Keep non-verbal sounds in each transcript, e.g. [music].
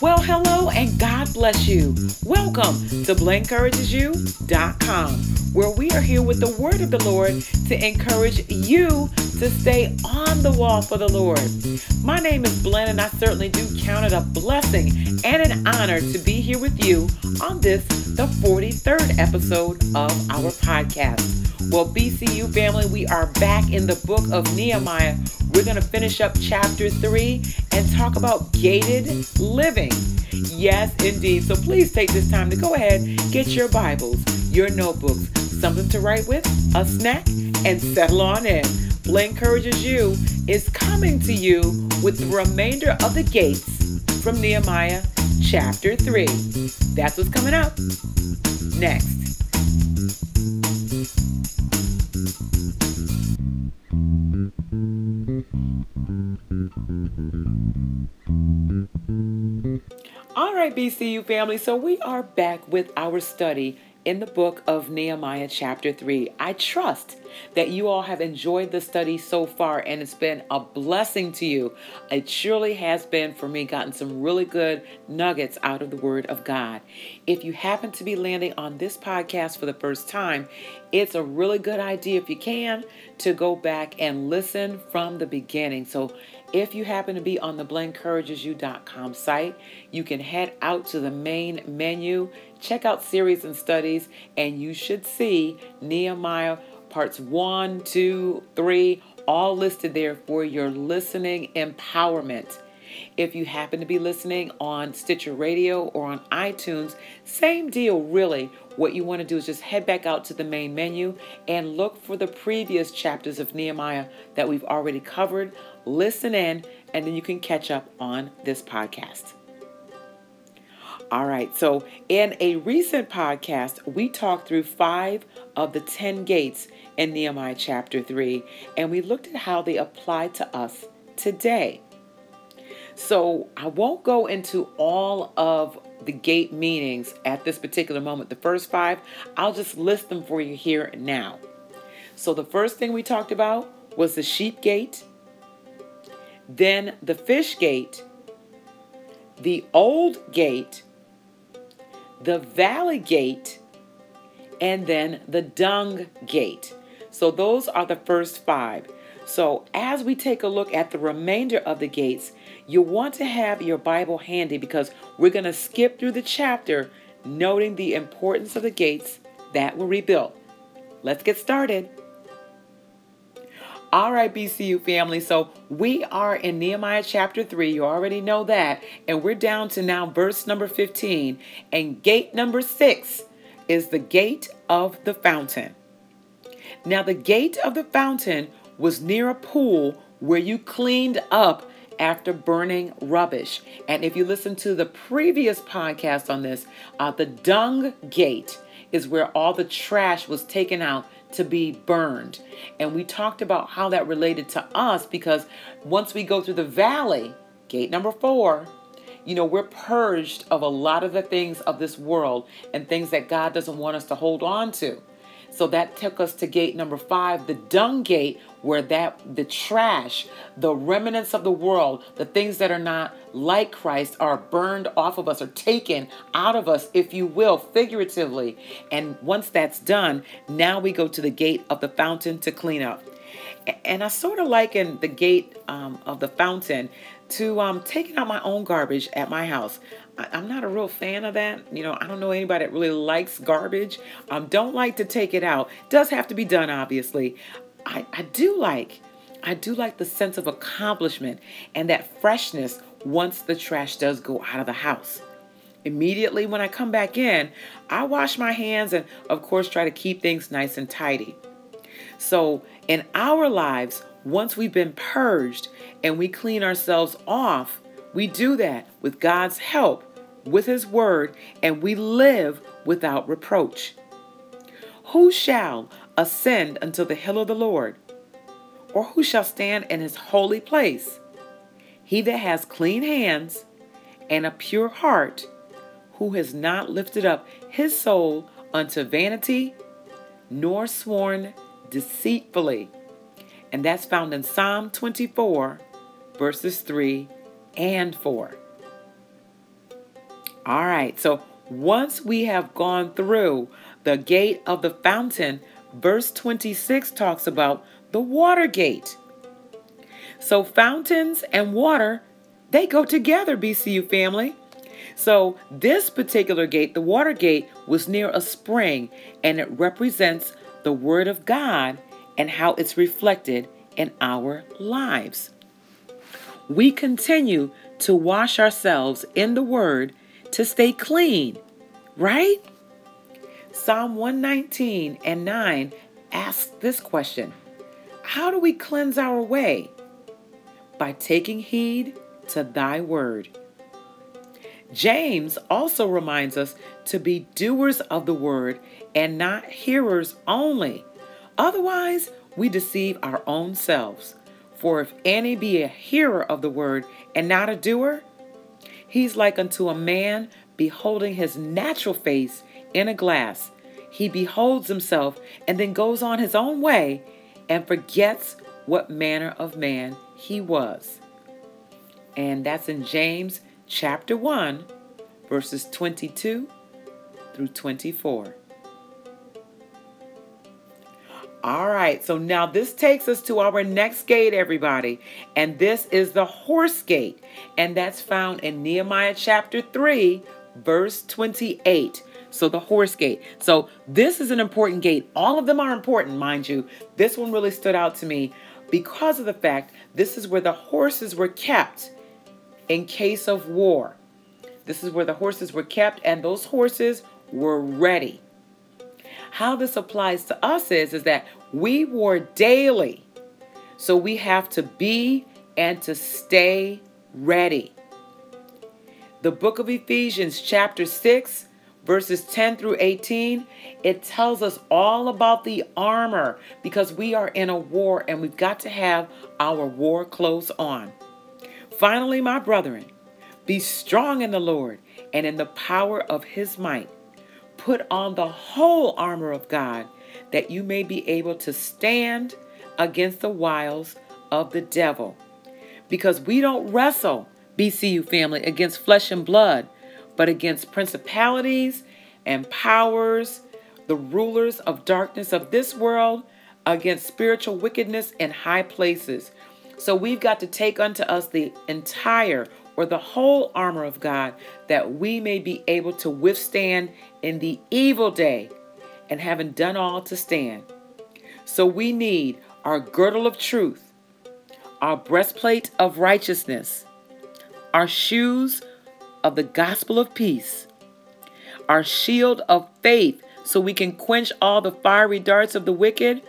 Well, hello and God bless you. Welcome to BlenencouragesYou.com, where we are here with the word of the Lord to encourage you to stay on the wall for the Lord. My name is Blen, and I certainly do count it a blessing and an honor to be here with you on this, the 43rd episode of our podcast. Well, BCU family, we are back in the book of Nehemiah. We're going to finish up chapter 3 and talk about gated living. Yes, indeed. So please take this time to go ahead, get your Bibles, your notebooks, something to write with, a snack, and settle on in. Blen Encourages You is coming to you with the remainder of the gates from Nehemiah chapter 3. That's what's coming up next. Right, BCU family, so we are back with our study in the book of Nehemiah, chapter 3. I trust that you all have enjoyed the study so far and it's been a blessing to you. It surely has been for me, gotten some really good nuggets out of the Word of God. If you happen to be landing on this podcast for the first time, it's a really good idea, if you can, to go back and listen from the beginning. So if you happen to be on the BlenencouragesYou.com site, you can head out to the main menu, check out series and studies, and you should see Nehemiah parts one, two, three, all listed there for your listening empowerment. If you happen to be listening on Stitcher Radio or on iTunes, same deal, really. What you want to do is just head back out to the main menu and look for the previous chapters of Nehemiah that we've already covered. Listen in, and then you can catch up on this podcast. All right, so in a recent podcast, we talked through five of the 10 gates in Nehemiah chapter 3, and we looked at how they apply to us today. So I won't go into all of the gate meanings at this particular moment. The first five, I'll just list them for you here now. So the first thing we talked about was the sheep gate, then the fish gate, the old gate, the valley gate, and then the dung gate. So those are the first five. So as we take a look at the remainder of the gates, you want to have your Bible handy because we're going to skip through the chapter noting the importance of the gates that were rebuilt. Let's get started. All right, BCU family. So we are in Nehemiah chapter 3. You already know that. And we're down to now verse number 15. And gate number 6 is the gate of the fountain. Now, the gate of the fountain was near a pool where you cleaned up after burning rubbish. And if you listen to the previous podcast on this, uh, the dung gate is where all the trash was taken out to be burned. And we talked about how that related to us because once we go through the valley, gate number four, you know, we're purged of a lot of the things of this world and things that God doesn't want us to hold on to. So that took us to gate number five, the dung gate, where that the trash, the remnants of the world, the things that are not like Christ are burned off of us or taken out of us, if you will, figuratively. And once that's done, now we go to the gate of the fountain to clean up. And I sort of liken the gate um, of the fountain to um, taking out my own garbage at my house. I, am not a real fan of that. You know, I don't know anybody that really likes garbage. Um, don't like to take it out. Does have to be done, obviously. I, I do like, I do like the sense of accomplishment and that freshness once the trash does go out of the house. Immediately when I come back in, I wash my hands and, of course, try to keep things nice and tidy. So, in our lives, once we've been purged and we clean ourselves off, we do that with God's help, with His Word, and we live without reproach. Who shall ascend unto the hill of the Lord? Or who shall stand in His holy place? He that has clean hands and a pure heart, who has not lifted up his soul unto vanity, nor sworn deceitfully. And that's found in Psalm 24, verses 3 and 4. All right, so once we have gone through the gate of the fountain, verse 26 talks about the water gate. So fountains and water, they go together, BCU family. So this particular gate, the water gate, was near a spring and it represents the word of God and how it's reflected in our lives. We continue to wash ourselves in the word to stay clean, right? Psalm 119 and 9 asks this question How do we cleanse our way? By taking heed to thy word. James also reminds us to be doers of the word and not hearers only. Otherwise, we deceive our own selves. For if any be a hearer of the word and not a doer, he's like unto a man beholding his natural face in a glass. He beholds himself and then goes on his own way and forgets what manner of man he was. And that's in James chapter 1, verses 22 through 24. All right, so now this takes us to our next gate, everybody. And this is the horse gate. And that's found in Nehemiah chapter 3, verse 28. So the horse gate. So this is an important gate. All of them are important, mind you. This one really stood out to me because of the fact this is where the horses were kept in case of war. This is where the horses were kept, and those horses were ready. How this applies to us is, is that we war daily. So we have to be and to stay ready. The book of Ephesians, chapter 6, verses 10 through 18, it tells us all about the armor because we are in a war and we've got to have our war clothes on. Finally, my brethren, be strong in the Lord and in the power of his might. Put on the whole armor of God that you may be able to stand against the wiles of the devil. Because we don't wrestle, BCU family, against flesh and blood, but against principalities and powers, the rulers of darkness of this world, against spiritual wickedness in high places. So we've got to take unto us the entire or the whole armor of God that we may be able to withstand in the evil day and having done all to stand. So we need our girdle of truth, our breastplate of righteousness, our shoes of the gospel of peace, our shield of faith, so we can quench all the fiery darts of the wicked,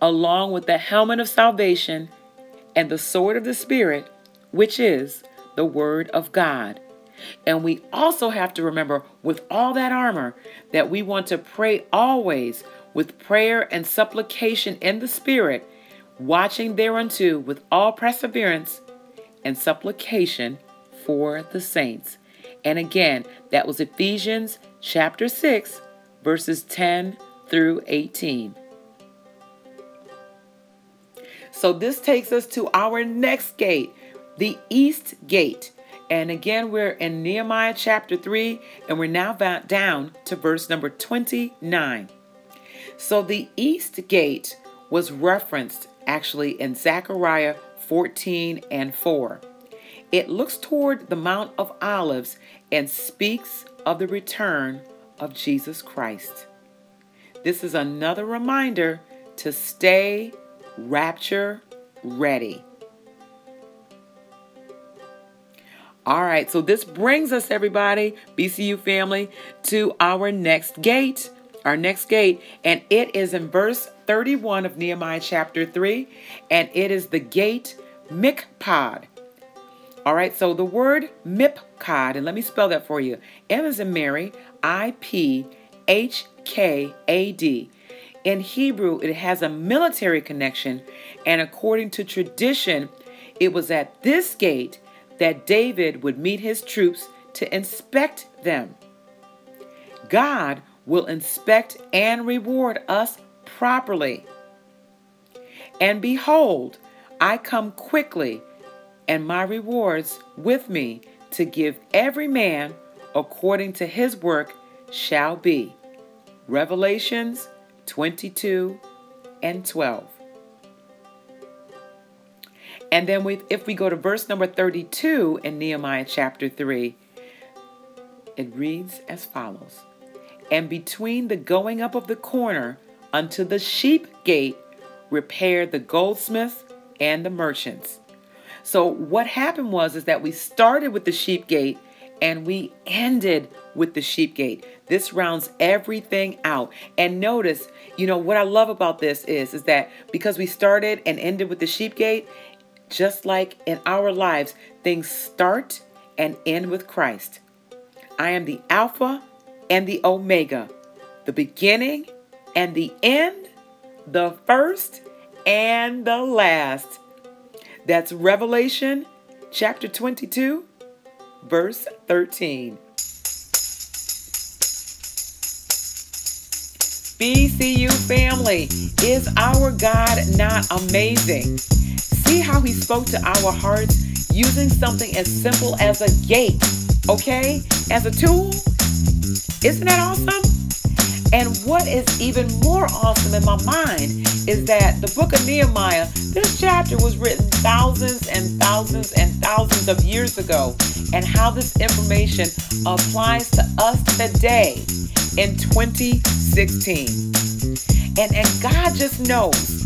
along with the helmet of salvation and the sword of the Spirit, which is the Word of God. And we also have to remember, with all that armor, that we want to pray always with prayer and supplication in the Spirit, watching thereunto with all perseverance and supplication for the saints. And again, that was Ephesians chapter 6, verses 10 through 18. So this takes us to our next gate, the East Gate. And again, we're in Nehemiah chapter 3, and we're now down to verse number 29. So the east gate was referenced actually in Zechariah 14 and 4. It looks toward the Mount of Olives and speaks of the return of Jesus Christ. This is another reminder to stay rapture ready. All right, so this brings us, everybody, BCU family, to our next gate. Our next gate, and it is in verse 31 of Nehemiah chapter 3, and it is the gate Miphkad. All right, so the word Miphkad, and let me spell that for you M is in Mary, I P H K A D. In Hebrew, it has a military connection, and according to tradition, it was at this gate that David would meet his troops to inspect them. God will inspect and reward us properly. And behold, I come quickly, and my rewards with me to give every man according to his work shall be. Revelations 22 and 12. And then we, if we go to verse number 32 in Nehemiah chapter 3, it reads as follows And between the going up of the corner unto the sheep gate, repaired the goldsmiths and the merchants. So what happened was is that we started with the sheep gate and we ended with the sheep gate. This rounds everything out. And notice, you know, what I love about this is is that because we started and ended with the sheep gate, just like in our lives, things start and end with Christ. I am the Alpha and the Omega, the beginning and the end, the first and the last. That's Revelation chapter 22, verse 13. BCU family, is our God not amazing? See how he spoke to our hearts using something as simple as a gate, okay? As a tool? Isn't that awesome? And what is even more awesome in my mind is that the book of Nehemiah, this chapter was written thousands and thousands and thousands of years ago, and how this information applies to us today in 2016. And, and God just knows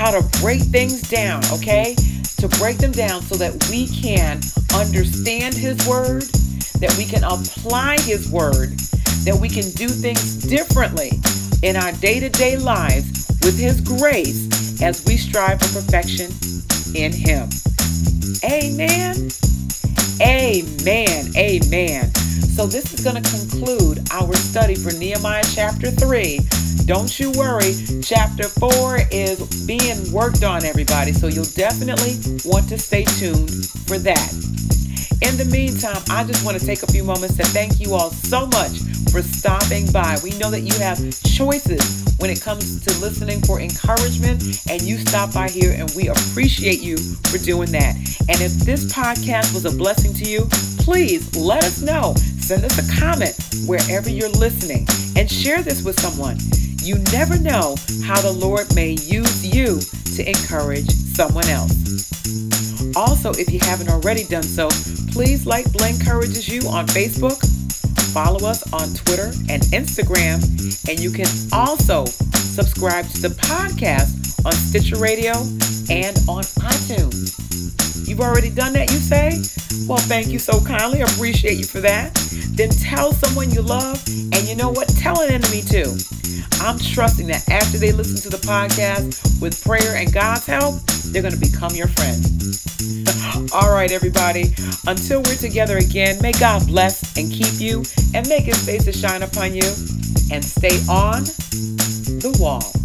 how to break things down, okay? To break them down so that we can understand His Word, that we can apply His Word, that we can do things differently in our day to day lives with His grace as we strive for perfection in Him. Amen. Amen. Amen. So, this is going to conclude our study for Nehemiah chapter 3 don't you worry, chapter 4 is being worked on, everybody. So you'll definitely want to stay tuned for that. In the meantime, I just want to take a few moments to thank you all so much for stopping by. We know that you have choices when it comes to listening for encouragement, and you stop by here, and we appreciate you for doing that. And if this podcast was a blessing to you, please let us know. Send us a comment wherever you're listening and share this with someone. You never know how the Lord may use you to encourage someone else. Also, if you haven't already done so, please like Blen Encourages You on Facebook, follow us on Twitter and Instagram, and you can also subscribe to the podcast on Stitcher Radio and on iTunes. You've already done that, you say? Well, thank you so kindly. I appreciate you for that. Then tell someone you love, and you know what? Tell an enemy too. I'm trusting that after they listen to the podcast with prayer and God's help, they're going to become your friend. [laughs] All right, everybody. Until we're together again, may God bless and keep you and make his face to shine upon you and stay on the wall.